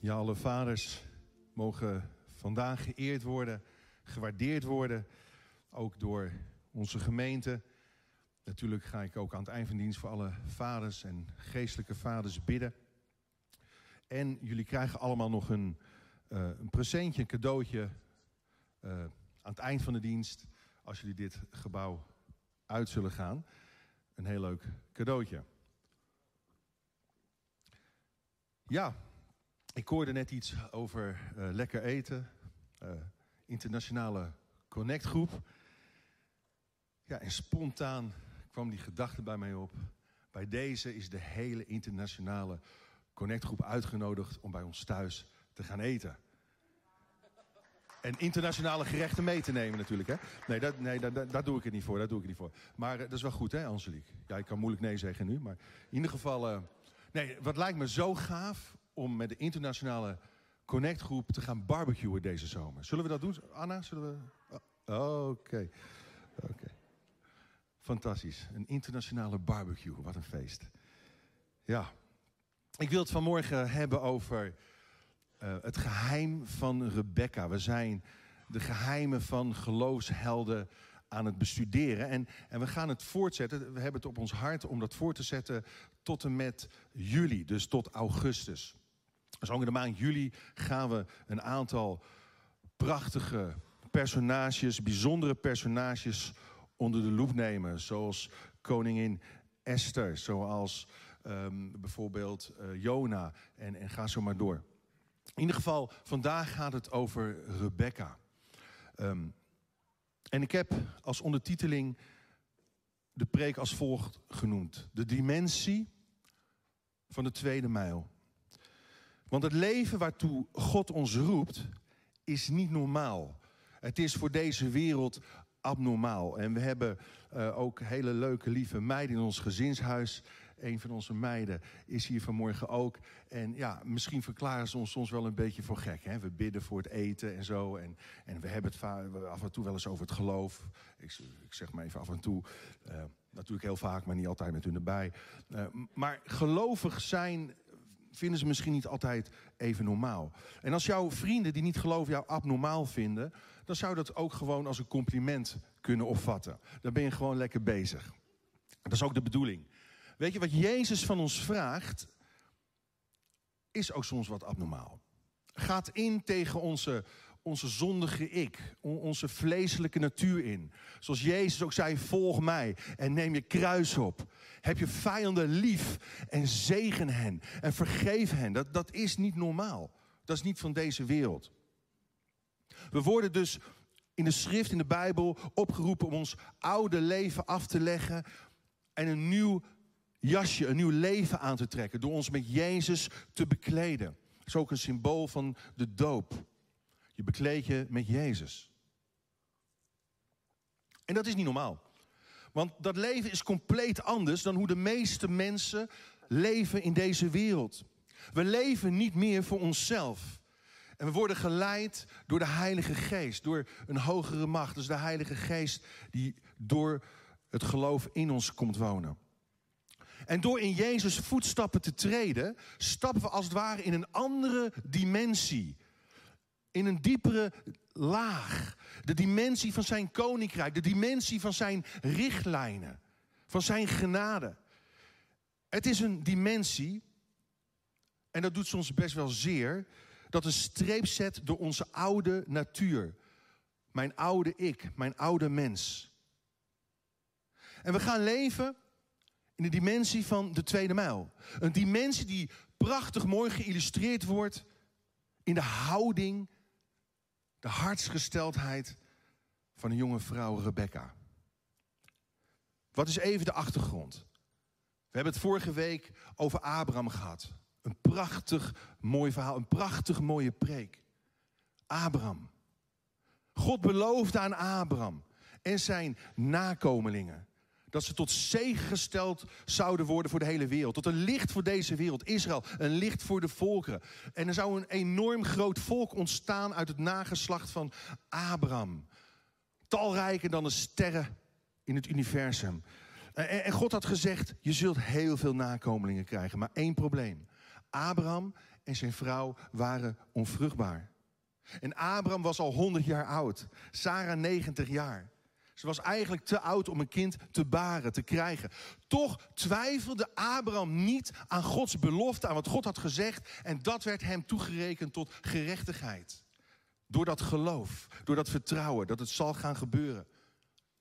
Ja, alle vaders mogen vandaag geëerd worden, gewaardeerd worden, ook door onze gemeente. Natuurlijk ga ik ook aan het eind van dienst voor alle vaders en geestelijke vaders bidden. En jullie krijgen allemaal nog een, uh, een presentje, een cadeautje uh, aan het eind van de dienst, als jullie dit gebouw uit zullen gaan. Een heel leuk cadeautje. Ja, ik hoorde net iets over uh, lekker eten, uh, internationale connectgroep. Ja, en spontaan kwam die gedachte bij mij op. Bij deze is de hele internationale connectgroep uitgenodigd om bij ons thuis te gaan eten. En internationale gerechten mee te nemen natuurlijk. Hè? Nee, dat, nee dat, daar doe ik het niet voor. Daar doe ik het niet voor. Maar uh, dat is wel goed, hè, Angelique? Ja, ik kan moeilijk nee zeggen nu. Maar in ieder geval... nee, wat lijkt me zo gaaf om met de internationale connectgroep te gaan barbecuen deze zomer. Zullen we dat doen? Anna, zullen we... Oh, oké. Oké. Fantastisch. Een internationale barbecue. Wat een feest. Ja. Ik wil het vanmorgen hebben over uh, het geheim van Rebecca. We zijn de geheimen van geloofshelden aan het bestuderen. En, en we gaan het voortzetten. We hebben het op ons hart om dat voor te zetten tot en met juli, dus tot augustus. Zo in de maand juli gaan we een aantal prachtige personages, bijzondere personages onder de loep nemen. Zoals koningin Esther, zoals um, bijvoorbeeld uh, Jona en, en ga zo maar door. In ieder geval, vandaag gaat het over Rebecca. Um, en ik heb als ondertiteling de preek als volgt genoemd. De dimensie van de tweede mijl. Want het leven waartoe God ons roept, is niet normaal. Het is voor deze wereld abnormaal. En we hebben uh, ook hele leuke, lieve meiden in ons gezinshuis. Een van onze meiden is hier vanmorgen ook. En ja, misschien verklaren ze ons soms wel een beetje voor gek. Hè? We bidden voor het eten en zo. En, en we hebben het af en toe wel eens over het geloof. Ik, ik zeg maar even af en toe. Uh, natuurlijk heel vaak, maar niet altijd met hun erbij. Uh, maar gelovig zijn vinden ze misschien niet altijd even normaal. En als jouw vrienden die niet geloven jou abnormaal vinden, dan zou dat ook gewoon als een compliment kunnen opvatten. Dan ben je gewoon lekker bezig. Dat is ook de bedoeling. Weet je, wat Jezus van ons vraagt, is ook soms wat abnormaal. Gaat in tegen onze, onze zondige ik, onze vleeselijke natuur in. Zoals Jezus ook zei, volg mij en neem je kruis op. Heb je vijanden lief en zegen hen en vergeef hen. Dat, dat is niet normaal. Dat is niet van deze wereld. We worden dus in de schrift, in de Bijbel, opgeroepen om ons oude leven af te leggen en een nieuw jasje, een nieuw leven aan te trekken. Door ons met Jezus te bekleden. Dat is ook een symbool van de doop. Je bekleed je met Jezus. En dat is niet normaal. Want dat leven is compleet anders dan hoe de meeste mensen leven in deze wereld. We leven niet meer voor onszelf. En we worden geleid door de Heilige Geest, door een hogere macht. Dus de Heilige Geest die door het geloof in ons komt wonen. En door in Jezus voetstappen te treden, stappen we als het ware in een andere dimensie. In een diepere laag. De dimensie van zijn koninkrijk, de dimensie van zijn richtlijnen, van zijn genade. Het is een dimensie, en dat doet soms best wel zeer, dat een streep zet door onze oude natuur. Mijn oude ik, mijn oude mens. En we gaan leven in de dimensie van de tweede mijl. Een dimensie die prachtig mooi geïllustreerd wordt in de houding de hartsgesteldheid van een jonge vrouw, Rebecca. Wat is even de achtergrond? We hebben het vorige week over Abraham gehad. Een prachtig mooi verhaal, een prachtig mooie preek. Abraham. God beloofde aan Abraham en zijn nakomelingen dat ze tot zegen gesteld zouden worden voor de hele wereld. Tot een licht voor deze wereld, Israël. Een licht voor de volkeren. En er zou een enorm groot volk ontstaan uit het nageslacht van Abraham. Talrijker dan de sterren in het universum. En, God had gezegd, je zult heel veel nakomelingen krijgen. Maar één probleem. Abraham en zijn vrouw waren onvruchtbaar. En Abraham was al 100 jaar oud, Sarah 90 jaar. Ze was eigenlijk te oud om een kind te baren, te krijgen. Toch twijfelde Abraham niet aan Gods belofte, aan wat God had gezegd. En dat werd hem toegerekend tot gerechtigheid. Door dat geloof, door dat vertrouwen dat het zal gaan gebeuren.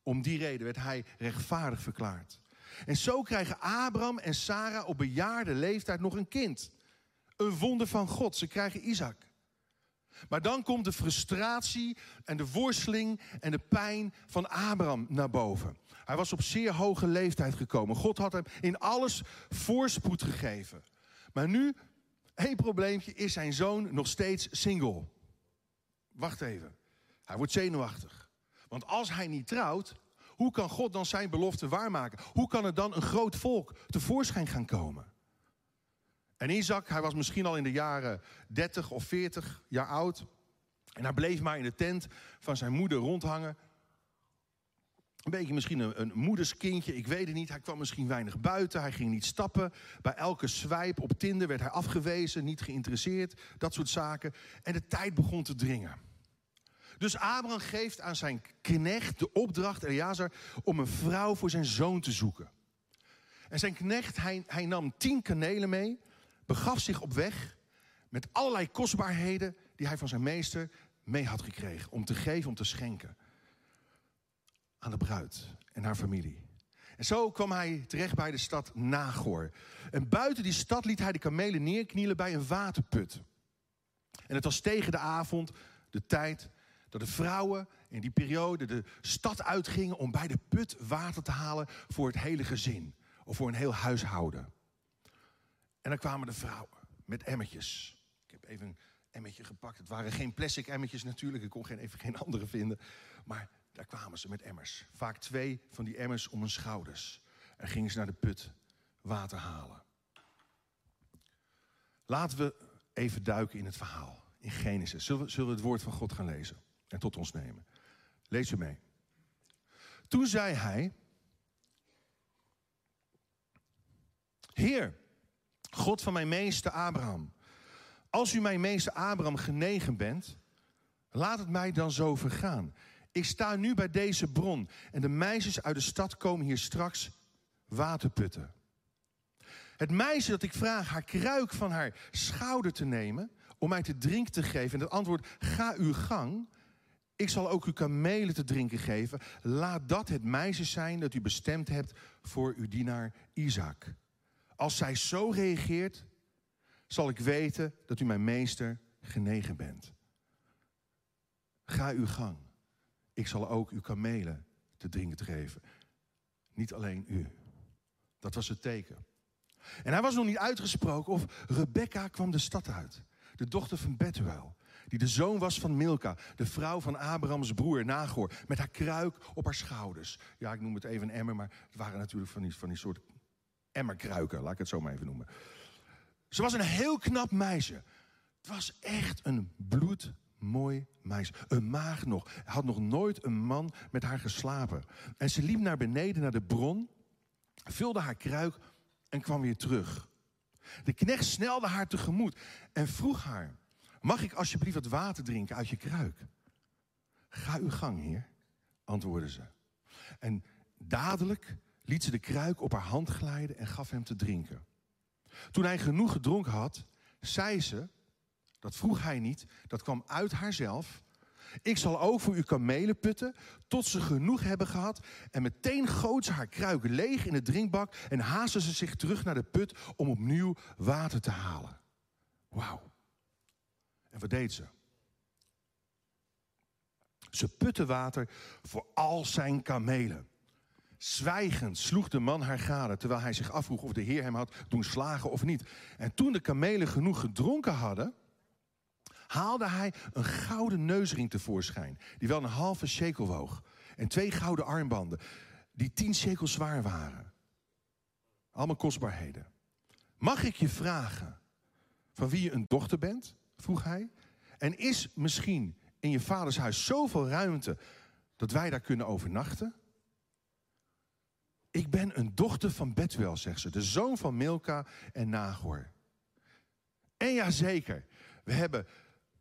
Om die reden werd hij rechtvaardig verklaard. En zo krijgen Abraham en Sarah op bejaarde leeftijd nog een kind. Een wonder van God. Ze krijgen Isaac. Maar dan komt de frustratie en de worsteling en de pijn van Abraham naar boven. Hij was op zeer hoge leeftijd gekomen. God had hem in alles voorspoed gegeven. Maar nu, één probleempje, is zijn zoon nog steeds single. Wacht even. Hij wordt zenuwachtig. Want als hij niet trouwt, hoe kan God dan zijn belofte waarmaken? Hoe kan er dan een groot volk tevoorschijn gaan komen? En Isaac, hij was misschien al in de jaren 30 of 40 jaar oud. En hij bleef maar in de tent van zijn moeder rondhangen. Een beetje misschien een, moederskindje, ik weet het niet. Hij kwam misschien weinig buiten, hij ging niet stappen. Bij elke swipe op Tinder werd hij afgewezen, niet geïnteresseerd, dat soort zaken. En de tijd begon te dringen. Dus Abraham geeft aan zijn knecht de opdracht, Eleazar, om een vrouw voor zijn zoon te zoeken. En zijn knecht, hij, hij nam tien kanelen mee begaf zich op weg met allerlei kostbaarheden die hij van zijn meester mee had gekregen. Om te geven, om te schenken aan de bruid en haar familie. En zo kwam hij terecht bij de stad Nagor. En buiten die stad liet hij de kamelen neerknielen bij een waterput. En het was tegen de avond, de tijd, dat de vrouwen in die periode de stad uitgingen om bij de put water te halen voor het hele gezin. Of voor een heel huishouden. En dan kwamen de vrouwen met emmertjes. Ik heb even een emmertje gepakt. Het waren geen plastic emmertjes natuurlijk. Ik kon geen, even geen andere vinden. Maar daar kwamen ze met emmers. Vaak twee van die emmers om hun schouders. En gingen ze naar de put water halen. Laten we even duiken in het verhaal. In Genesis. Zullen we, zullen we het woord van God gaan lezen? En tot ons nemen. Lees u mee. Toen zei hij... Heer, God van mijn meester Abraham. Als u mijn meester Abraham genegen bent, laat het mij dan zo vergaan. Ik sta nu bij deze bron en de meisjes uit de stad komen hier straks waterputten. Het meisje dat ik vraag haar kruik van haar schouder te nemen om mij te drinken te geven. En het antwoord, ga uw gang. Ik zal ook uw kamelen te drinken geven. Laat dat het meisje zijn dat u bestemd hebt voor uw dienaar Isaac. Als zij zo reageert, zal ik weten dat u mijn meester genegen bent. Ga uw gang. Ik zal ook uw kamelen te drinken geven. Niet alleen u. Dat was het teken. En hij was nog niet uitgesproken of Rebecca kwam de stad uit. De dochter van Betuel. Die de zoon was van Milka, de vrouw van Abrahams broer Nagor. Met haar kruik op haar schouders. Ja, ik noem het even een emmer, maar het waren natuurlijk van die, van die soort emmerkruiken, laat ik het zo maar even noemen. Ze was een heel knap meisje. Het was echt een bloedmooi meisje. Een maag nog. Had nog nooit een man met haar geslapen. En ze liep naar beneden naar de bron, vulde haar kruik en kwam weer terug. De knecht snelde haar tegemoet en vroeg haar: Mag ik alsjeblieft wat water drinken uit je kruik? Ga uw gang, heer, antwoordde ze. En dadelijk liet ze de kruik op haar hand glijden en gaf hem te drinken. Toen hij genoeg gedronken had, zei ze, dat vroeg hij niet, dat kwam uit haarzelf. Ik zal ook voor u kamelen putten, tot ze genoeg hebben gehad. En meteen goot ze haar kruik leeg in de drinkbak en haastte ze zich terug naar de put om opnieuw water te halen. Wauw. En wat deed ze? Ze putte water voor al zijn kamelen. Zwijgend sloeg de man haar gade, terwijl hij zich afvroeg of de Heer hem had doen slagen of niet. En toen de kamelen genoeg gedronken hadden, haalde hij een gouden neusring tevoorschijn, die wel een halve shekel woog. En twee gouden armbanden, die tien shekel zwaar waren. Allemaal kostbaarheden. Mag ik je vragen van wie je een dochter bent? vroeg hij. En is misschien in je vaders huis zoveel ruimte dat wij daar kunnen overnachten? Ik ben een dochter van Betwel, zegt ze, de zoon van Milka en Nagor. En ja, zeker, we hebben,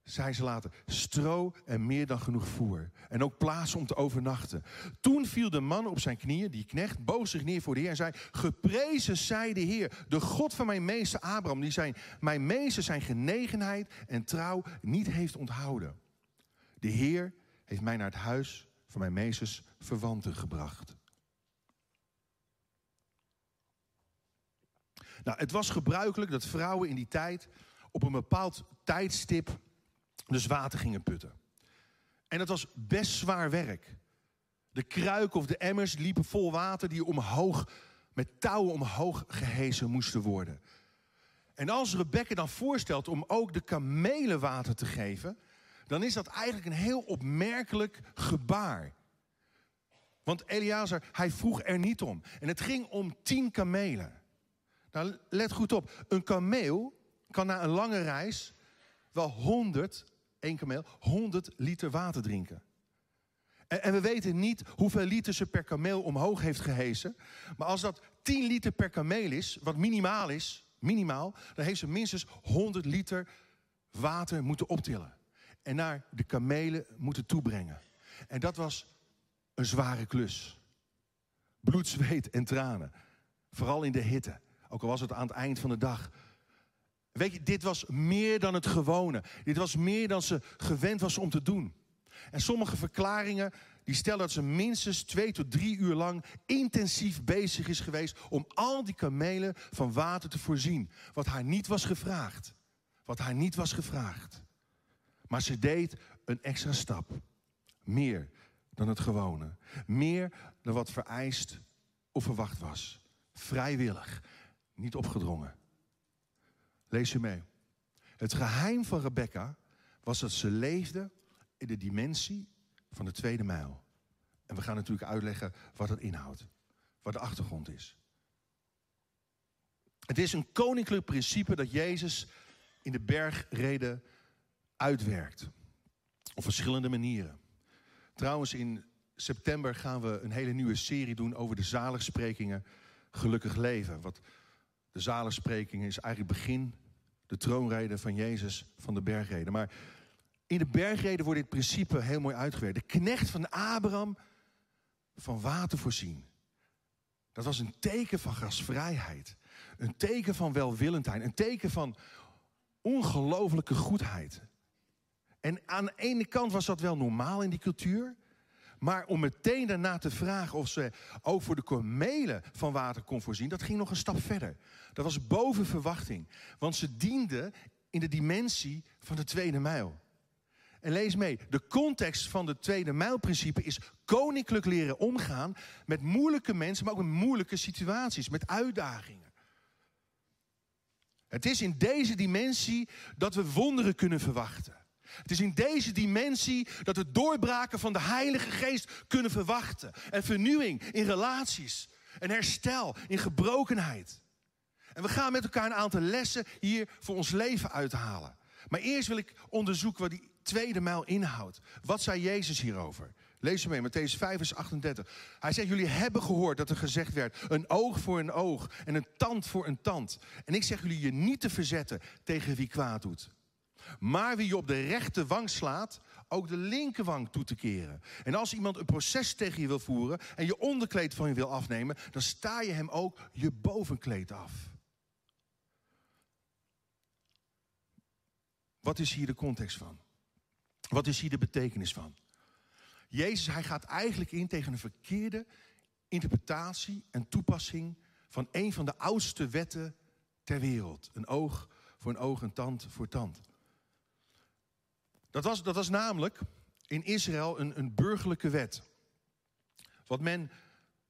zei ze later, stro en meer dan genoeg voer. En ook plaats om te overnachten. Toen viel de man op zijn knieën, die knecht, boog zich neer voor de Heer en zei: Geprezen zij de Heer, de God van mijn meester Abraham, die zijn, mijn meester zijn genegenheid en trouw niet heeft onthouden. De Heer heeft mij naar het huis van mijn meesters verwanten gebracht. Nou, het was gebruikelijk dat vrouwen in die tijd op een bepaald tijdstip dus water gingen putten. En dat was best zwaar werk. De kruiken of de emmers liepen vol water die omhoog, met touwen omhoog gehezen moesten worden. En als Rebecca dan voorstelt om ook de kamelen water te geven, dan is dat eigenlijk een heel opmerkelijk gebaar. Want Eleazar, hij vroeg er niet om. En het ging om tien kamelen. Nou, let goed op. Een kameel kan na een lange reis wel 100, één kameel, 100 liter water drinken. En, en, we weten niet hoeveel liter ze per kameel omhoog heeft gehezen. Maar als dat 10 liter per kameel is, wat minimaal is, minimaal, dan heeft ze minstens 100 liter water moeten optillen. En naar de kamelen moeten toebrengen. En dat was een zware klus. Bloed, zweet en tranen. Vooral in de hitte. Ook al was het aan het eind van de dag. Weet je, dit was meer dan het gewone. Dit was meer dan ze gewend was om te doen. En sommige verklaringen die stellen dat ze minstens twee tot drie uur lang intensief bezig is geweest om al die kamelen van water te voorzien. Wat haar niet was gevraagd. Wat haar niet was gevraagd. Maar ze deed een extra stap. Meer dan het gewone. Meer dan wat vereist of verwacht was. Vrijwillig. Niet opgedrongen. Lees je mee. Het geheim van Rebecca was dat ze leefde in de dimensie van de tweede mijl. En we gaan natuurlijk uitleggen wat dat inhoudt. Wat de achtergrond is. Het is een koninklijk principe dat Jezus in de bergreden uitwerkt. Op verschillende manieren. Trouwens, in september gaan we een hele nieuwe serie doen over de zaligsprekingen Gelukkig Leven. Wat de zaligsprekingen is eigenlijk begin de troonrede van Jezus van de bergreden. Maar in de bergreden wordt dit principe heel mooi uitgewerkt. De knecht van Abraham van water voorzien. Dat was een teken van gasvrijheid. Een teken van welwillendheid. Een teken van ongelooflijke goedheid. En aan de ene kant was dat wel normaal in die cultuur. Maar om meteen daarna te vragen of ze ook voor de kamelen van water kon voorzien, dat ging nog een stap verder. Dat was boven verwachting. Want ze dienden in de dimensie van de tweede mijl. En lees mee, de context van de tweede mijlprincipe is koninklijk leren omgaan met moeilijke mensen, maar ook met moeilijke situaties, met uitdagingen. Het is in deze dimensie dat we wonderen kunnen verwachten. Het is in deze dimensie dat we doorbraken van de Heilige Geest kunnen verwachten. En vernieuwing in relaties. En herstel in gebrokenheid. En we gaan met elkaar een aantal lessen hier voor ons leven uithalen. Maar eerst wil ik onderzoeken wat die tweede mijl inhoudt. Wat zei Jezus hierover? Lees je mee, Matthäus 5 vers 38. Hij zegt, jullie hebben gehoord dat er gezegd werd... een oog voor een oog en een tand voor een tand. En ik zeg jullie je niet te verzetten tegen wie kwaad doet. Maar wie je op de rechte wang slaat, ook de linkerwang toe te keren. En als iemand een proces tegen je wil voeren en je onderkleed van je wil afnemen, dan sta je hem ook je bovenkleed af. Wat is hier de context van? Wat is hier de betekenis van? Jezus, hij gaat eigenlijk in tegen een verkeerde interpretatie en toepassing van een van de oudste wetten ter wereld. Een oog voor een oog, een tand voor tand. Dat was, dat was namelijk in Israël een, een burgerlijke wet. Wat men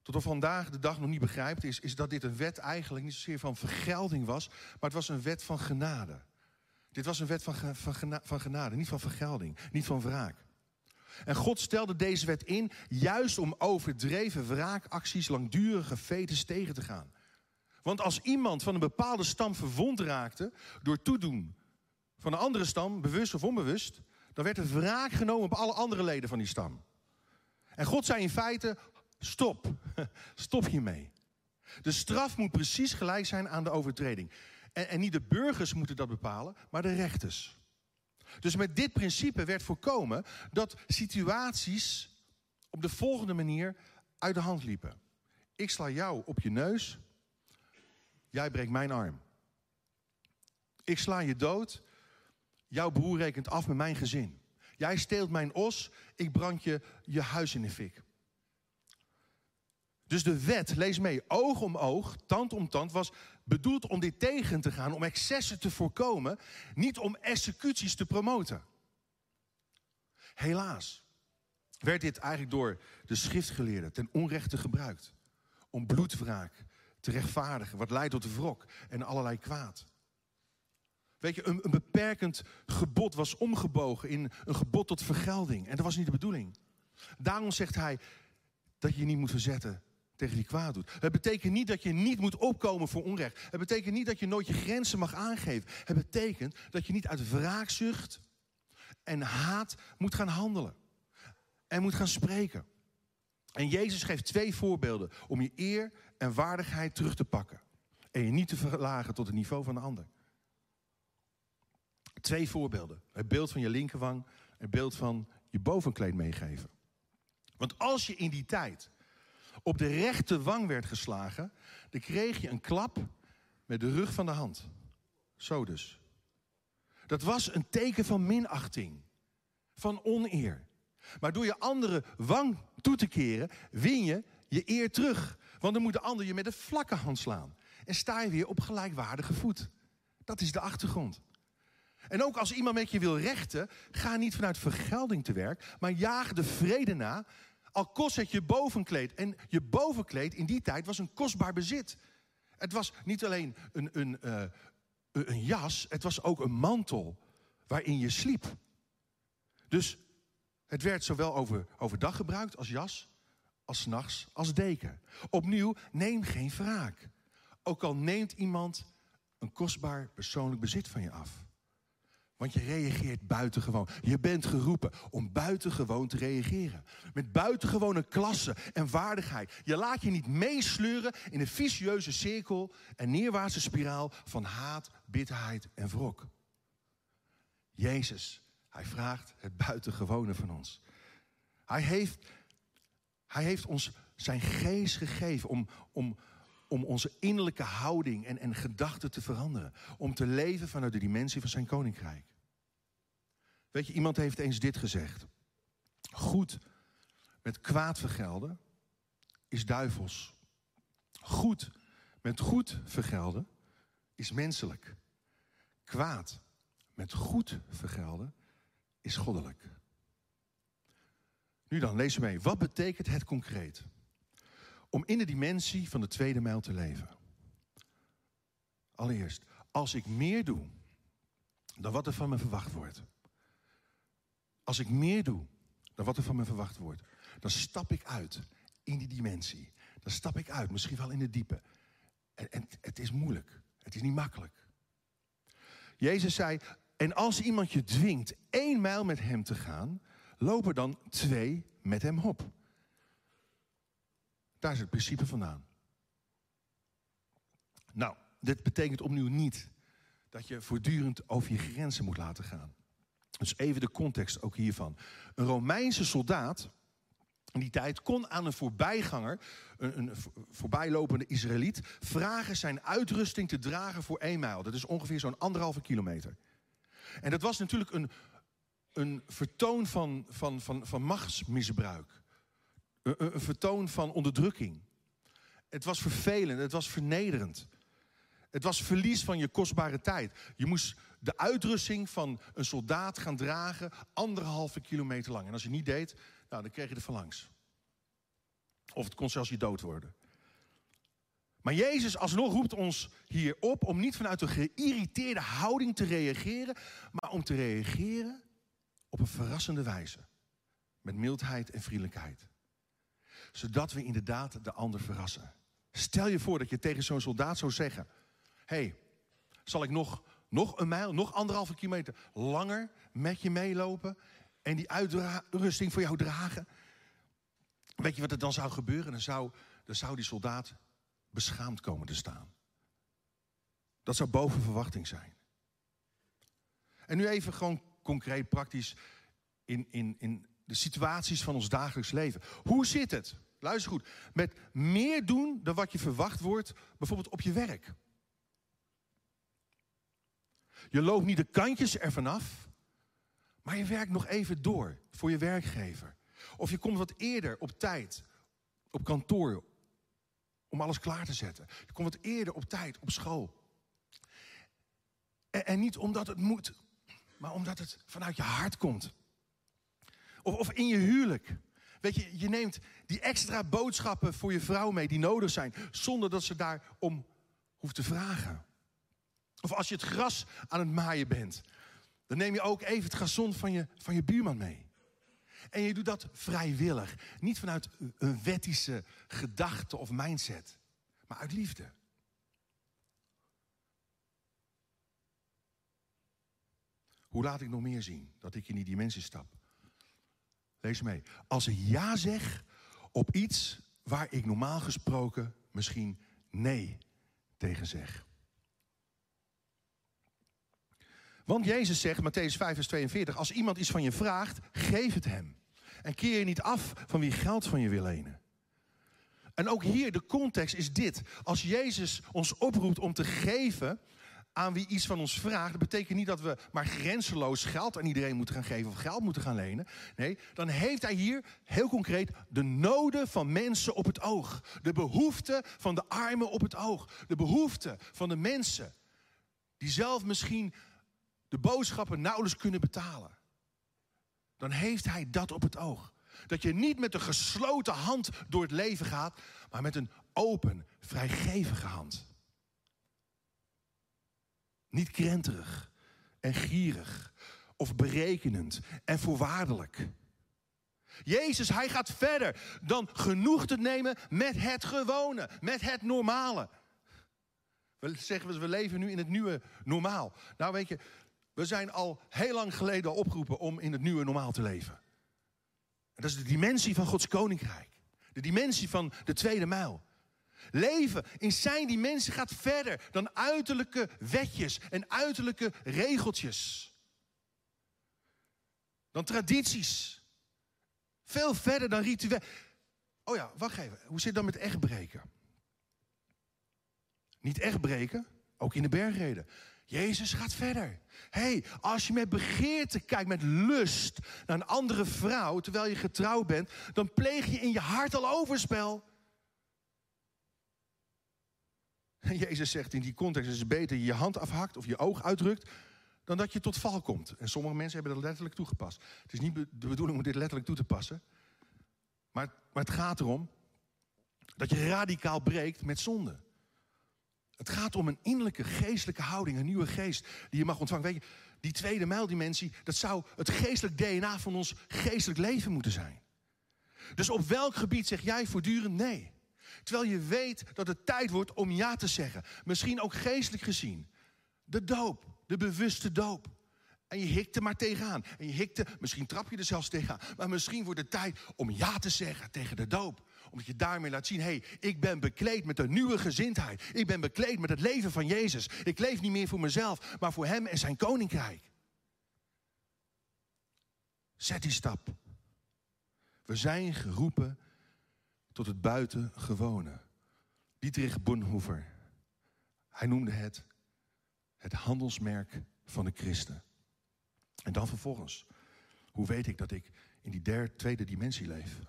tot op vandaag de dag nog niet begrijpt, is, is dat dit een wet eigenlijk niet zozeer van vergelding was, maar het was een wet van genade. Dit was een wet van, van, van genade, niet van vergelding, niet van wraak. En God stelde deze wet in juist om overdreven wraakacties, langdurige fetes tegen te gaan. Want als iemand van een bepaalde stam verwond raakte door toedoen van een andere stam, bewust of onbewust, dan werd er wraak genomen op alle andere leden van die stam. En God zei in feite: stop, stop hiermee. De straf moet precies gelijk zijn aan de overtreding. En, en niet de burgers moeten dat bepalen, maar de rechters. Dus met dit principe werd voorkomen dat situaties op de volgende manier uit de hand liepen. Ik sla jou op je neus, jij breekt mijn arm. Ik sla je dood, jouw broer rekent af met mijn gezin. Jij steelt mijn os, ik brand je je huis in de fik. Dus de wet, lees mee, oog om oog, tand om tand, was bedoeld om dit tegen te gaan, om excessen te voorkomen, niet om executies te promoten. Helaas werd dit eigenlijk door de schriftgeleerden ten onrechte gebruikt. Om bloedwraak te rechtvaardigen, wat leidt tot wrok en allerlei kwaad. Weet je, een, beperkend gebod was omgebogen in een gebod tot vergelding. En dat was niet de bedoeling. Daarom zegt hij dat je je niet moet verzetten tegen die kwaad doet. Het betekent niet dat je niet moet opkomen voor onrecht. Het betekent niet dat je nooit je grenzen mag aangeven. Het betekent dat je niet uit wraakzucht en haat moet gaan handelen. En moet gaan spreken. En Jezus geeft twee voorbeelden om je eer en waardigheid terug te pakken. En je niet te verlagen tot het niveau van de ander. Twee voorbeelden. Het beeld van je linkerwang, het beeld van je bovenkleed meegeven. Want als je in die tijd op de rechte wang werd geslagen, dan kreeg je een klap met de rug van de hand. Zo dus. Dat was een teken van minachting, van oneer. Maar door je andere wang toe te keren, win je je eer terug. Want dan moet de ander je met een vlakke hand slaan. En sta je weer op gelijkwaardige voet. Dat is de achtergrond. En ook als iemand met je wil rechten, ga niet vanuit vergelding te werk, maar jaag de vrede na al kost het je bovenkleed. En je bovenkleed in die tijd was een kostbaar bezit. Het was niet alleen een, een, uh, een jas, het was ook een mantel waarin je sliep. Dus het werd zowel over, overdag gebruikt als jas, als nachts als deken. Opnieuw, neem geen wraak. Ook al neemt iemand een kostbaar persoonlijk bezit van je af. Want je reageert buitengewoon. Je bent geroepen om buitengewoon te reageren. Met buitengewone klasse en waardigheid. Je laat je niet meesleuren in een vicieuze cirkel en neerwaartse spiraal van haat, bitterheid en wrok. Jezus, hij vraagt het buitengewone van ons. Hij heeft, hij heeft ons zijn geest gegeven om, om, om onze innerlijke houding en, en gedachten te veranderen. Om te leven vanuit de dimensie van zijn koninkrijk. Weet je, iemand heeft eens dit gezegd. Goed met kwaad vergelden is duivels. Goed met goed vergelden is menselijk. Kwaad met goed vergelden is goddelijk. Nu dan, lees mee. Wat betekent het concreet? Om in de dimensie van de tweede mijl te leven. Allereerst, als ik meer doe dan wat er van me verwacht wordt. Als ik meer doe dan wat er van me verwacht wordt, dan stap ik uit in die dimensie. Dan stap ik uit, misschien wel in de diepe. En, en het is moeilijk. Het is niet makkelijk. Jezus zei, en als iemand je dwingt één mijl met hem te gaan, lopen dan twee met hem op. Daar is het principe vandaan. Nou, dit betekent opnieuw niet dat je voortdurend over je grenzen moet laten gaan. Dus even de context ook hiervan. Een Romeinse soldaat in die tijd kon aan een voorbijganger, een, een voorbijlopende Israëliet, vragen zijn uitrusting te dragen voor één mijl. Dat is ongeveer zo'n anderhalve kilometer. En dat was natuurlijk een, een vertoon van, van, van, van machtsmisbruik. Een, vertoon van onderdrukking. Het was vervelend, het was vernederend. Het was verlies van je kostbare tijd. Je moest de uitrusting van een soldaat gaan dragen anderhalve kilometer lang. En als je niet deed, nou, dan kreeg je er van langs. Of het kon zelfs je dood worden. Maar Jezus alsnog roept ons hier op om niet vanuit een geïrriteerde houding te reageren, maar om te reageren op een verrassende wijze. Met mildheid en vriendelijkheid zodat we inderdaad de ander verrassen. Stel je voor dat je tegen zo'n soldaat zou zeggen: hey, zal ik nog, nog een mijl, nog anderhalve kilometer langer met je meelopen en die uitrusting voor jou dragen? Weet je wat er dan zou gebeuren? Dan zou, dan zou die soldaat beschaamd komen te staan. Dat zou boven verwachting zijn. En nu even gewoon concreet, praktisch in, in, in de situaties van ons dagelijks leven. Hoe zit het? Luister goed. Met meer doen dan wat je verwacht wordt, bijvoorbeeld op je werk. Je loopt niet de kantjes ervan af, maar je werkt nog even door voor je werkgever. Of je komt wat eerder op tijd op kantoor om alles klaar te zetten. Je komt wat eerder op tijd op school. En, en niet omdat het moet, maar omdat het vanuit je hart komt. Of, of in je huwelijk. Weet je, je neemt die extra boodschappen voor je vrouw mee die nodig zijn, zonder dat ze daarom hoeft te vragen. Of als je het gras aan het maaien bent, dan neem je ook even het gazon van je, van je buurman mee. En je doet dat vrijwillig. Niet vanuit een wettische gedachte of mindset, maar uit liefde. Hoe laat ik nog meer zien dat ik in die dimensie stap? Lees mee. Als ik ja zeg op iets waar ik normaal gesproken misschien nee tegen zeg. Want Jezus zegt, Matthäus 5, vers 42, als iemand iets van je vraagt, geef het hem. En keer je niet af van wie geld van je wil lenen. En ook hier, de context is dit. Als Jezus ons oproept om te geven aan wie iets van ons vraagt, dat betekent niet dat we maar grenzeloos geld aan iedereen moeten gaan geven of geld moeten gaan lenen. Nee, dan heeft hij hier heel concreet de noden van mensen op het oog. De behoeften van de armen op het oog. De behoeften van de mensen die zelf misschien de boodschappen nauwelijks kunnen betalen. Dan heeft hij dat op het oog. Dat je niet met een gesloten hand door het leven gaat, maar met een open, vrijgevige hand. Niet krenterig en gierig of berekenend en voorwaardelijk. Jezus, hij gaat verder dan genoeg te nemen met het gewone, met het normale. We zeggen we leven nu in het nieuwe normaal. Nou weet je, we zijn al heel lang geleden opgeroepen om in het nieuwe normaal te leven. En dat is de dimensie van Gods koninkrijk. De dimensie van de tweede mijl. Leven in zijn dimensie gaat verder dan uiterlijke wetjes en uiterlijke regeltjes. Dan tradities. Veel verder dan ritueel. Oh ja, wacht even. Hoe zit dan met echt breken? Niet echt breken, ook in de bergreden. Jezus gaat verder. hey, als je met begeerte kijkt, met lust naar een andere vrouw, terwijl je getrouwd bent, dan pleeg je in je hart al overspel. En Jezus zegt in die context: is het beter je hand afhakt of je oog uitdrukt, dan dat je tot val komt. En sommige mensen hebben dat letterlijk toegepast. Het is niet de bedoeling om dit letterlijk toe te passen, maar, maar het gaat erom dat je radicaal breekt met zonde. Het gaat om een innerlijke geestelijke houding, een nieuwe geest die je mag ontvangen. Weet je, die tweede mijldimensie, dat zou het geestelijk DNA van ons geestelijk leven moeten zijn. Dus op welk gebied zeg jij voortdurend nee? Terwijl je weet dat het tijd wordt om ja te zeggen. Misschien ook geestelijk gezien. De doop, de bewuste doop. En je hikt er maar tegenaan. En je hikte, misschien trap je er zelfs tegenaan. Maar misschien wordt het tijd om ja te zeggen tegen de doop omdat je daarmee laat zien, hé, hey, ik ben bekleed met een nieuwe gezindheid. Ik ben bekleed met het leven van Jezus. Ik leef niet meer voor mezelf, maar voor Hem en Zijn koninkrijk. Zet die stap. We zijn geroepen tot het buitengewone. Dietrich Bonhoeffer, hij noemde het het handelsmerk van de christen. En dan vervolgens, hoe weet ik dat ik in die derde, tweede dimensie leef?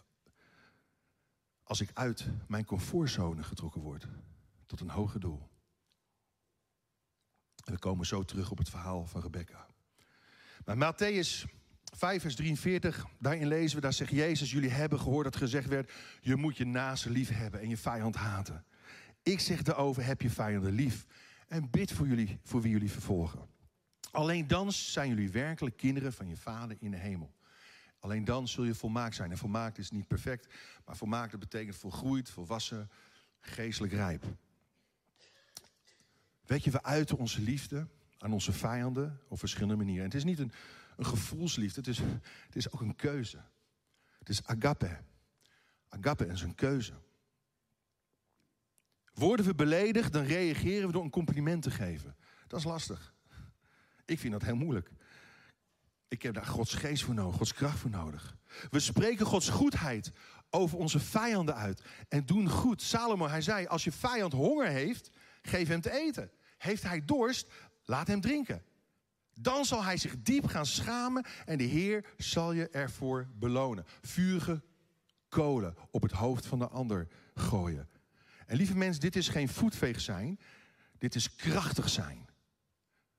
als ik uit mijn comfortzone getrokken word tot een hoger doel. we komen zo terug op het verhaal van Rebecca. Maar Matthäus 5, vers 43, daarin lezen we, daar zegt Jezus, jullie hebben gehoord dat gezegd werd, je moet je naaste lief hebben en je vijand haten. Ik zeg daarover, heb je vijanden lief en bid voor, jullie, voor wie jullie vervolgen. Alleen dan zijn jullie werkelijk kinderen van je vader in de hemel. Alleen dan zul je volmaakt zijn. En volmaakt is niet perfect, maar volmaakt betekent volgroeid, volwassen, geestelijk rijp. Weet je, we uiten onze liefde aan onze vijanden op verschillende manieren. En het is niet een, een gevoelsliefde, het is, het is ook een keuze. Het is agape. Agape is een keuze. Worden we beledigd, dan reageren we door een compliment te geven. Dat is lastig. Ik vind dat heel moeilijk. Ik heb daar Gods geest voor nodig, Gods kracht voor nodig. We spreken Gods goedheid over onze vijanden uit en doen goed. Salomo, hij zei, als je vijand honger heeft, geef hem te eten. Heeft hij dorst, laat hem drinken. Dan zal hij zich diep gaan schamen en de Heer zal je ervoor belonen. Vurige kolen op het hoofd van de ander gooien. En lieve mensen, dit is geen voetveeg zijn. Dit is krachtig zijn.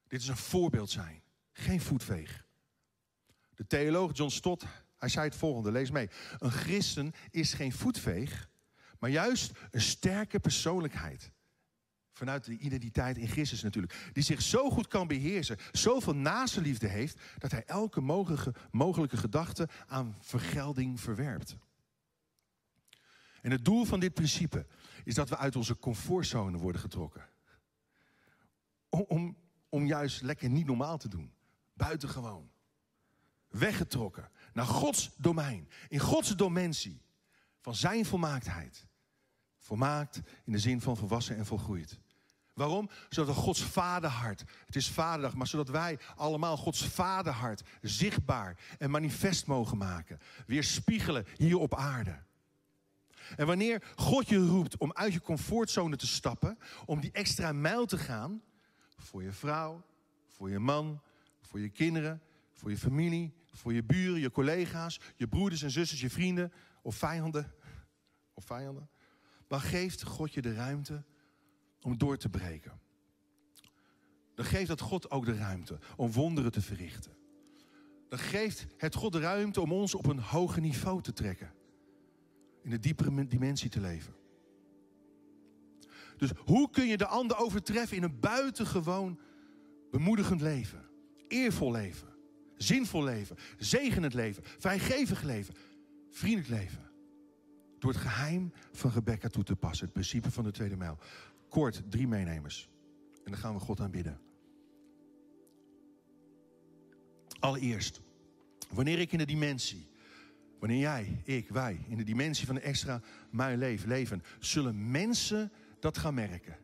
Dit is een voorbeeld zijn. Geen voetveeg. De theoloog John Stott, hij zei het volgende, lees mee. Een christen is geen voetveeg, maar juist een sterke persoonlijkheid. Vanuit de identiteit in Christus natuurlijk. Die zich zo goed kan beheersen, zoveel liefde heeft, dat hij elke mogelijke, mogelijke gedachte aan vergelding verwerpt. En het doel van dit principe is dat we uit onze comfortzone worden getrokken. Om, om, om juist lekker niet normaal te doen. Buitengewoon. Weggetrokken naar Gods domein. In Gods dimensie. Van zijn volmaaktheid. Volmaakt in de zin van volwassen en volgroeid. Waarom? Zodat Gods vaderhart, het is vaderdag, maar zodat wij allemaal Gods vaderhart zichtbaar en manifest mogen maken. Weer spiegelen hier op aarde. En wanneer God je roept om uit je comfortzone te stappen, om die extra mijl te gaan, voor je vrouw, voor je man, voor je kinderen, voor je familie, voor je buren, je collega's, je broeders en zusters, je vrienden of vijanden, of vijanden, dan geeft God je de ruimte om door te breken. Dan geeft dat God ook de ruimte om wonderen te verrichten. Dan geeft het God de ruimte om ons op een hoger niveau te trekken in de diepere dimensie te leven. Dus hoe kun je de ander overtreffen in een buitengewoon bemoedigend leven? Eervol leven, zinvol leven, zegenend leven, vrijgevig leven, vriendelijk leven. Door het geheim van Rebecca toe te passen, het principe van de tweede mijl. Kort, drie meenemers. En dan gaan we God aanbidden. Allereerst, wanneer ik in de dimensie Wanneer jij, ik, wij in de dimensie van de extra mijn leven, leven, zullen mensen dat gaan merken.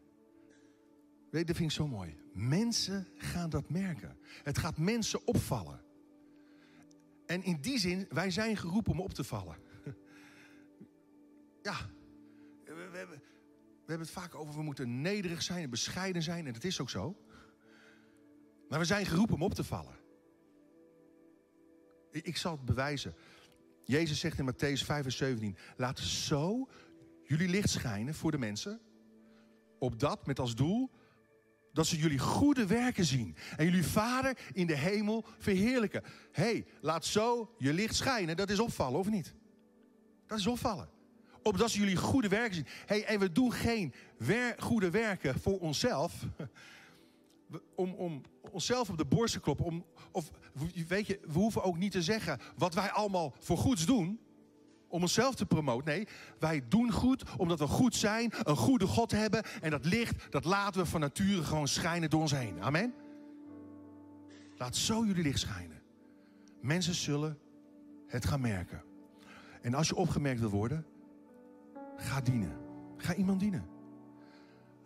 Weet, dat vind ik zo mooi. Mensen gaan dat merken. Het gaat mensen opvallen. En in die zin, wij zijn geroepen om op te vallen. Ja, we, we, we hebben het vaak over we moeten nederig zijn en bescheiden zijn. En dat is ook zo. Maar we zijn geroepen om op te vallen. Ik, zal het bewijzen. Jezus zegt in Matthäus 5 17, laat zo jullie licht schijnen voor de mensen. Op dat met als doel dat ze jullie goede werken zien. En jullie Vader in de hemel verheerlijken. hey, laat zo je licht schijnen. Dat is opvallen, of niet? Dat is opvallen. Opdat ze jullie goede werken zien. hey, en we doen geen goede werken voor onszelf. Om, om onszelf op de borst te kloppen. Om, of weet je, we hoeven ook niet te zeggen wat wij allemaal voor goeds doen. Om onszelf te promoten. Nee, wij doen goed omdat we goed zijn, een goede God hebben. En dat licht, dat laten we van nature gewoon schijnen door ons heen. Amen. Laat zo jullie licht schijnen. Mensen zullen het gaan merken. En als je opgemerkt wil worden, ga dienen. Ga iemand dienen.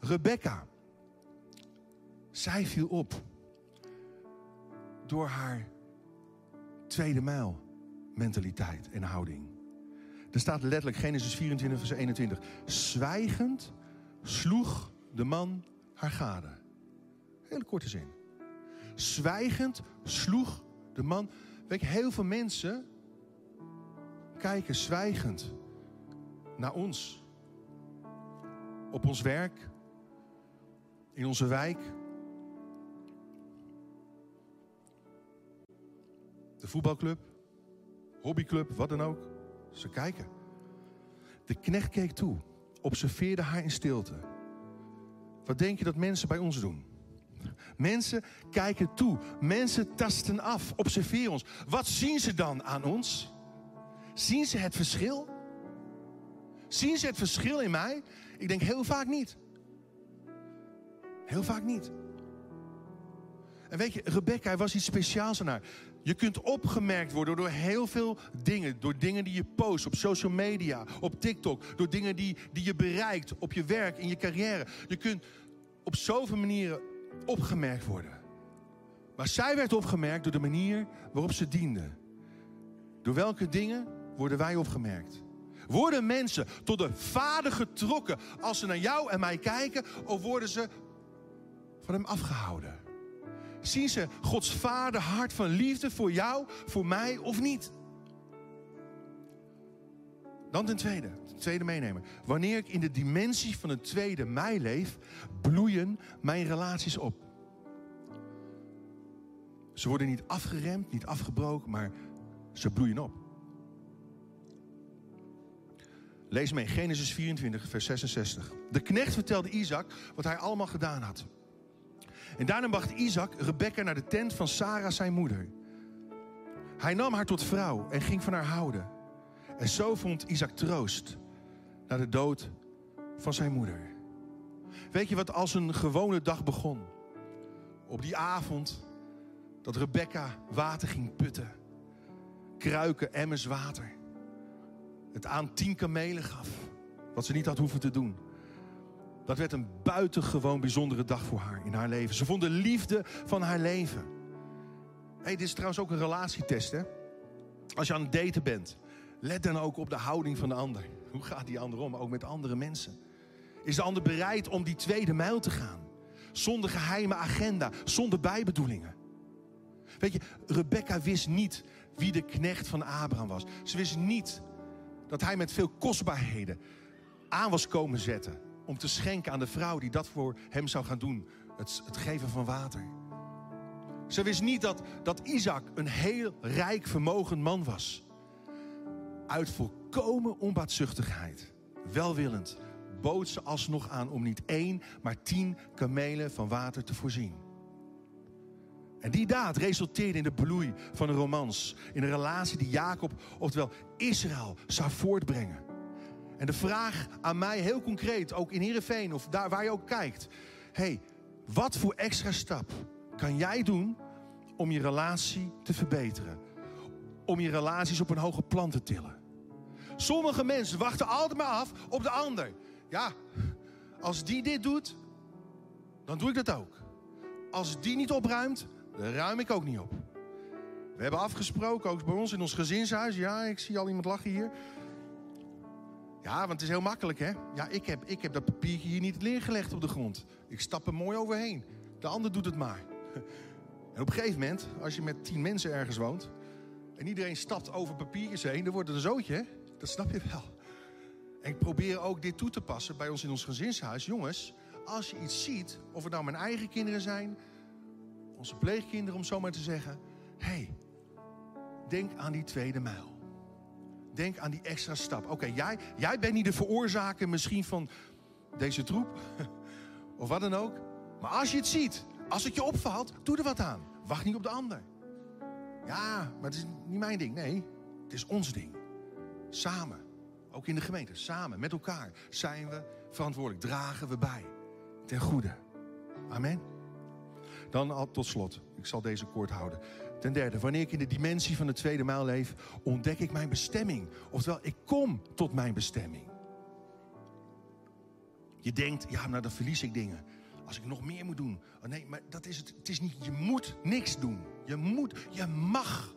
Rebecca, zij viel op door haar tweede mijl mentaliteit en houding. Er staat letterlijk Genesis 24, vers 21. Zwijgend sloeg de man haar gade. Hele korte zin. Zwijgend sloeg de man. Weet je, heel veel mensen kijken zwijgend naar ons. Op ons werk, in onze wijk, de voetbalclub, hobbyclub, wat dan ook. Ze kijken. De knecht keek toe, observeerde haar in stilte. Wat denk je dat mensen bij ons doen? Mensen kijken toe, mensen tasten af, observeren ons. Wat zien ze dan aan ons? Zien ze het verschil? Zien ze het verschil in mij? Ik denk heel vaak niet. Heel vaak niet. En weet je, Rebecca was iets speciaals aan haar. Je kunt opgemerkt worden door heel veel dingen. Door dingen die je post op social media, op TikTok. Door dingen die, die je bereikt op je werk, in je carrière. Je kunt op zoveel manieren opgemerkt worden. Maar zij werd opgemerkt door de manier waarop ze diende. Door welke dingen worden wij opgemerkt? Worden mensen tot de Vader getrokken als ze naar jou en mij kijken, of worden ze van hem afgehouden? Zien ze Gods Vader hart van liefde voor jou, voor mij of niet? Dan ten tweede, ten tweede meenemen. Wanneer ik in de dimensie van een tweede mij leef, bloeien mijn relaties op. Ze worden niet afgeremd, niet afgebroken, maar ze bloeien op. Lees mee, Genesis 24, vers 66. De knecht vertelde Isaac wat hij allemaal gedaan had. En daarna bracht Isaac Rebecca naar de tent van Sarah, zijn moeder. Hij nam haar tot vrouw en ging van haar houden. En zo vond Isaac troost na de dood van zijn moeder. Weet je wat als een gewone dag begon? Op die avond dat Rebecca water ging putten. Kruiken, emmers water. Het aan tien kamelen gaf. Wat ze niet had hoeven te doen. Dat werd een buitengewoon bijzondere dag voor haar in haar leven. Ze vond de liefde van haar leven. dit is trouwens ook een relatietest, hè? Als je aan het daten bent, let dan ook op de houding van de ander. Hoe gaat die ander om, ook met andere mensen? Is de ander bereid om die tweede mijl te gaan? Zonder geheime agenda, zonder bijbedoelingen. Weet je, Rebecca wist niet wie de knecht van Abraham was. Ze wist niet dat hij met veel kostbaarheden aan was komen zetten. Om te schenken aan de vrouw die dat voor hem zou gaan doen. Het, het geven van water. Ze wist niet dat, dat Isaac een heel rijk, vermogend man was. Uit volkomen onbaatzuchtigheid, welwillend, bood ze alsnog aan om niet één, maar tien kamelen van water te voorzien. En die daad resulteerde in de bloei van een romans. In een relatie die Jacob, oftewel Israël, zou voortbrengen. En de vraag aan mij heel concreet, ook in Heerenveen of daar waar je ook kijkt. hey, wat voor extra stap kan jij doen om je relatie te verbeteren? Om je relaties op een hoger plan te tillen? Sommige mensen wachten altijd maar af op de ander. Ja, als die dit doet, dan doe ik dat ook. Als die niet opruimt, dan ruim ik ook niet op. We hebben afgesproken, ook bij ons in ons gezinshuis. Ja, ik zie al iemand lachen hier. Ja, want het is heel makkelijk, hè? Ja, ik heb, ik heb dat papiertje hier niet neergelegd op de grond. Ik stap er mooi overheen. De ander doet het maar. En op een gegeven moment, als je met tien mensen ergens woont... en iedereen stapt over papiertjes heen, dan wordt het een zootje, hè? Dat snap je wel. En ik probeer ook dit toe te passen bij ons in ons gezinshuis. Jongens, als je iets ziet, of het nou mijn eigen kinderen zijn... onze pleegkinderen, om zo maar te zeggen... hey, denk aan die tweede mijl. Denk aan die extra stap. Oké, jij, jij bent niet de veroorzaker misschien van deze troep. Of wat dan ook. Maar als je het ziet, als het je opvalt, doe er wat aan. Wacht niet op de ander. Ja, maar het is niet mijn ding. Nee, het is ons ding. Samen. Ook in de gemeente. Samen, met elkaar zijn we verantwoordelijk. Dragen we bij. Ten goede. Amen. Dan al tot slot. Ik zal deze kort houden. Ten derde, wanneer ik in de dimensie van de tweede mijl leef, ontdek ik mijn bestemming. Oftewel, ik kom tot mijn bestemming. Je denkt, ja, nou dan verlies ik dingen. Als ik nog meer moet doen. Oh nee, maar dat is het. Het is niet, je moet niks doen. Je moet, je mag.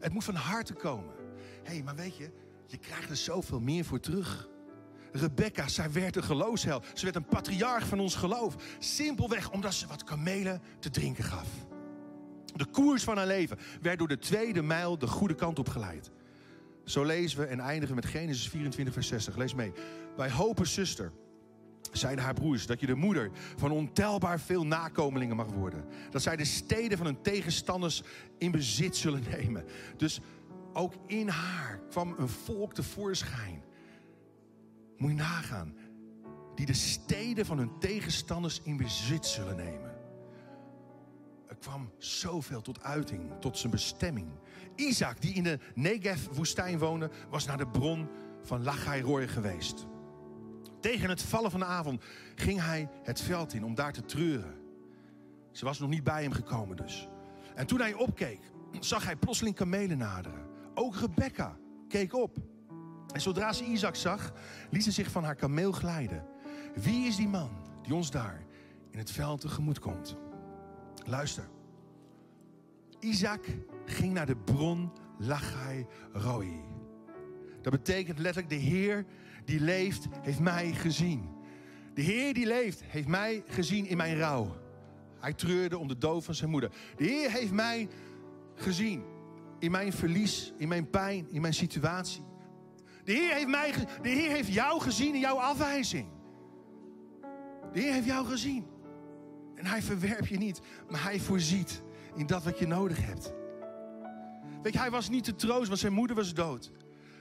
Het moet van harte komen. Hé, hey, maar weet je, je krijgt er zoveel meer voor terug. Rebecca, zij werd een geloofsheld. Ze werd een patriarch van ons geloof. Simpelweg omdat ze wat kamelen te drinken gaf. De koers van haar leven werd door de tweede mijl de goede kant op geleid. Zo lezen we en eindigen met Genesis 24, vers 60. Lees mee. Wij hopen, zuster, zeiden haar broers, dat je de moeder van ontelbaar veel nakomelingen mag worden. Dat zij de steden van hun tegenstanders in bezit zullen nemen. Dus ook in haar kwam een volk tevoorschijn. Moet je nagaan. Die de steden van hun tegenstanders in bezit zullen nemen. Er kwam zoveel tot uiting, tot zijn bestemming. Isaac, die in de Negev-woestijn woonde, was naar de bron van Lachai geweest. Tegen het vallen van de avond ging hij het veld in om daar te treuren. Ze was nog niet bij hem gekomen dus. En toen hij opkeek, zag hij plotseling kamelen naderen. Ook Rebecca keek op. En zodra ze Isaac zag, liet ze zich van haar kameel glijden. Wie is die man die ons daar in het veld tegemoet komt? Luister. Isaac ging naar de bron Lachai Roi. Dat betekent letterlijk de Heer die leeft heeft mij gezien. De Heer die leeft heeft mij gezien in mijn rouw. Hij treurde om de dood van zijn moeder. De Heer heeft mij gezien in mijn verlies, in mijn pijn, in mijn situatie. De Heer heeft, mij, de Heer heeft jou gezien in jouw afwijzing. De Heer heeft jou gezien. En hij verwerpt je niet, maar hij voorziet in dat wat je nodig hebt. Weet je, hij was niet te troost, want zijn moeder was dood.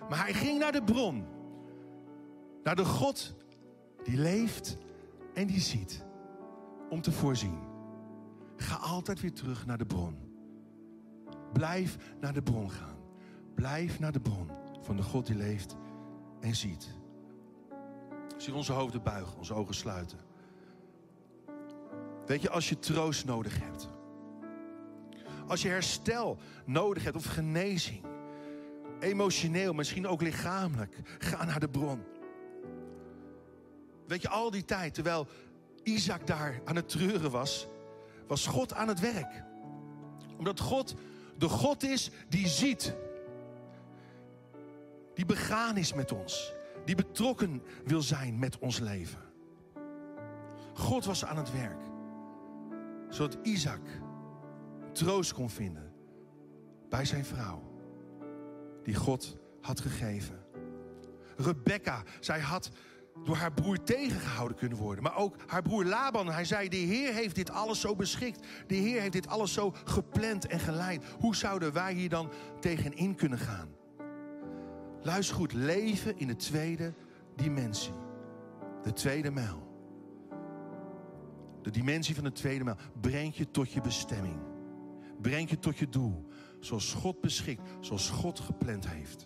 Maar hij ging naar de bron. Naar de God die leeft en die ziet. Om te voorzien. Ga altijd weer terug naar de bron. Blijf naar de bron gaan. Blijf naar de bron van de God die leeft en ziet. Zie onze hoofden buigen, onze ogen sluiten. Weet je, als je troost nodig hebt. Als je herstel nodig hebt of genezing. Emotioneel, misschien ook lichamelijk. Ga naar de bron. Weet je, al die tijd, terwijl Isaac daar aan het treuren was, was God aan het werk. Omdat God de God is die ziet. Die begaan is met ons. Die betrokken wil zijn met ons leven. God was aan het werk. Zodat Isaac troost kon vinden bij zijn vrouw. Die God had gegeven. Rebecca, zij had door haar broer tegengehouden kunnen worden. Maar ook haar broer Laban, hij zei, de Heer heeft dit alles zo beschikt. De Heer heeft dit alles zo gepland en geleid. Hoe zouden wij hier dan tegenin kunnen gaan? Luister goed, leven in de tweede dimensie. De tweede mijl. De dimensie van de tweede mijl brengt je tot je bestemming. Brengt je tot je doel. Zoals God beschikt, zoals God gepland heeft.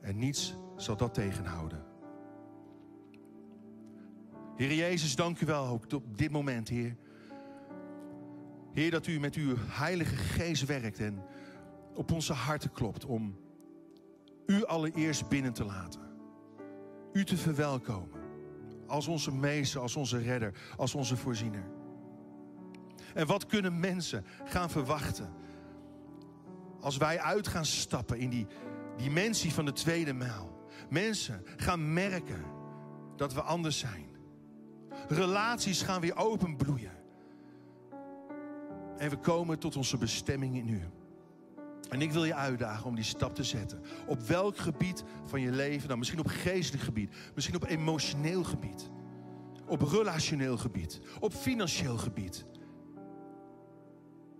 En niets zal dat tegenhouden. Heer Jezus, dank u wel ook op dit moment, Heer. Heer, dat u met uw heilige geest werkt en op onze harten klopt om u allereerst binnen te laten. U te verwelkomen als onze meester, als onze redder, als onze voorziener. En wat kunnen mensen gaan verwachten als wij uit gaan stappen in die dimensie van de tweede mijl? Mensen gaan merken dat we anders zijn. Relaties gaan weer openbloeien. En we komen tot onze bestemming in u. En ik wil je uitdagen om die stap te zetten. Op welk gebied van je leven dan? Misschien op geestelijk gebied, misschien op emotioneel gebied, op relationeel gebied, op financieel gebied.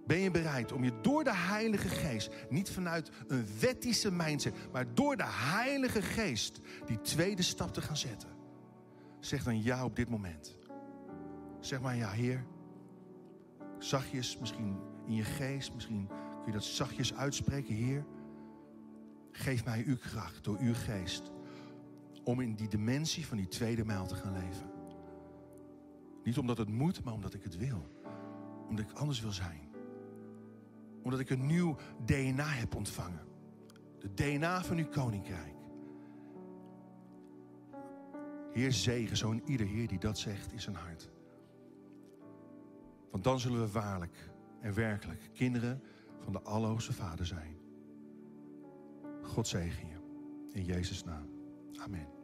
Ben je bereid om je door de Heilige Geest, niet vanuit een wettische mindset, maar door de Heilige Geest die tweede stap te gaan zetten? Zeg dan ja op dit moment. Zeg maar ja, Heer. Zachtjes, misschien in je geest, misschien kun je dat zachtjes uitspreken, Heer. Geef mij uw kracht door uw geest om in die dimensie van die tweede mijl te gaan leven. Niet omdat het moet, maar omdat ik het wil. Omdat ik anders wil zijn. Omdat ik een nieuw DNA heb ontvangen. De DNA van uw koninkrijk. Heer zegen zo'n ieder Heer die dat zegt in zijn hart. Want dan zullen we waarlijk en werkelijk kinderen van de Allerhoogste Vader zijn. God zegen je. In Jezus' naam. Amen.